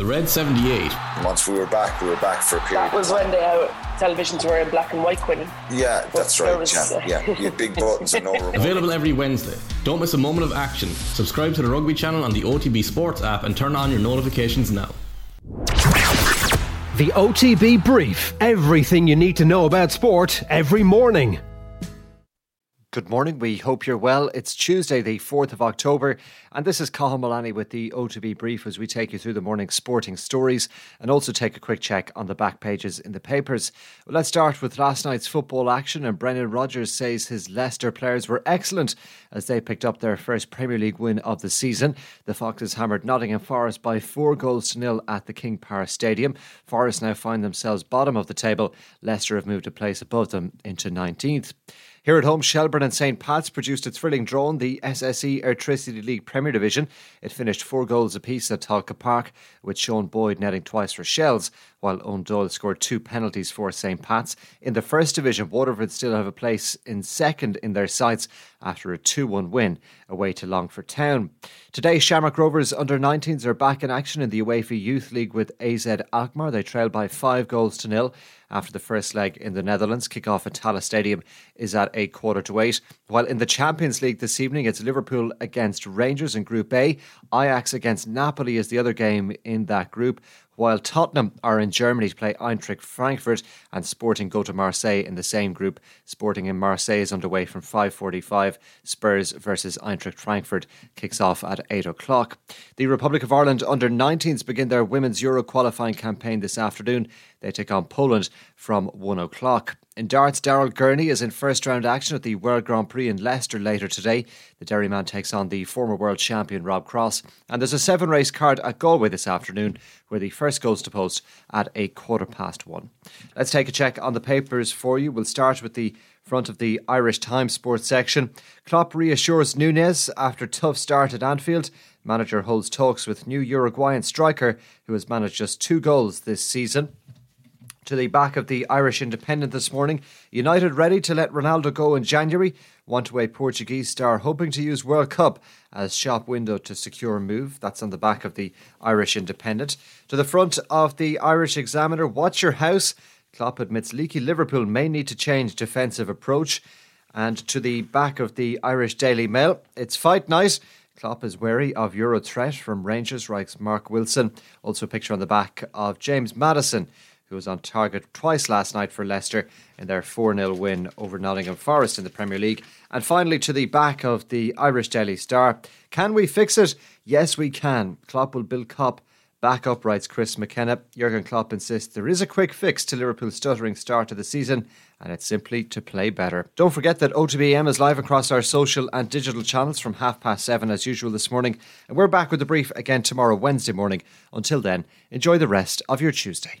The Red 78. Once we were back, we were back for a period. That was when the uh, televisions were in black and white, Quinn. Yeah, that's right. Was, yeah, yeah. You had big buttons and no remote. Available every Wednesday. Don't miss a moment of action. Subscribe to the Rugby channel on the OTB Sports app and turn on your notifications now. The OTB Brief. Everything you need to know about sport every morning. Good morning. We hope you're well. It's Tuesday, the 4th of October, and this is Cathal Mullaney with the OTB Brief as we take you through the morning's sporting stories and also take a quick check on the back pages in the papers. Well, let's start with last night's football action, and Brendan Rodgers says his Leicester players were excellent as they picked up their first Premier League win of the season. The Foxes hammered Nottingham Forest by four goals to nil at the King Power Stadium. Forest now find themselves bottom of the table. Leicester have moved a place above them into 19th. Here at home, Shelbourne and St. Pat's produced a thrilling in the SSE Airtricity League Premier Division. It finished four goals apiece at Tolka Park, with Sean Boyd netting twice for Shels, while Eoin scored two penalties for St. Pat's. In the First Division, Waterford still have a place in second in their sights after a 2 1 win away to Longford Town. Today, Shamrock Rovers under 19s are back in action in the UEFA Youth League with AZ Alkmaar. They trail by five goals to nil after the first leg in the Netherlands. Kick-off at Tallaght Stadium is at a quarter to eight. While in the Champions League this evening, it's Liverpool against Rangers in Group A. Ajax against Napoli is the other game in that group while Tottenham are in Germany to play Eintracht Frankfurt and Sporting go to Marseille in the same group. Sporting in Marseille is underway from 5.45. Spurs versus Eintracht Frankfurt kicks off at 8 o'clock. The Republic of Ireland under 19s begin their Women's Euro qualifying campaign this afternoon. They take on Poland from 1 o'clock. In darts, Daryl Gurney is in first round action at the World Grand Prix in Leicester later today. The Derryman takes on the former world champion Rob Cross. And there's a seven race card at Galway this afternoon where the first goes to post at a quarter past one. Let's take a check on the papers for you. We'll start with the front of the Irish Times sports section. Klopp reassures Nunez after tough start at Anfield. Manager holds talks with new Uruguayan striker who has managed just two goals this season to the back of the Irish Independent this morning. United ready to let Ronaldo go in January. Want away Portuguese star hoping to use World Cup as shop window to secure a move. That's on the back of the Irish Independent. To the front of the Irish Examiner. Watch your house. Klopp admits leaky Liverpool may need to change defensive approach. And to the back of the Irish Daily Mail. It's fight night. Klopp is wary of Euro threat from Rangers writes Mark Wilson. Also a picture on the back of James Maddison who was on target twice last night for Leicester in their 4 0 win over Nottingham Forest in the Premier League. And finally, to the back of the Irish Daily Star. Can we fix it? Yes, we can. Klopp will build Kop back up, writes Chris McKenna. Jurgen Klopp insists there is a quick fix to Liverpool's stuttering start to the season, and it's simply to play better. Don't forget that OTB AM is live across our social and digital channels from half past seven as usual this morning, and we're back with the brief again tomorrow, Wednesday morning. Until then, enjoy the rest of your Tuesday.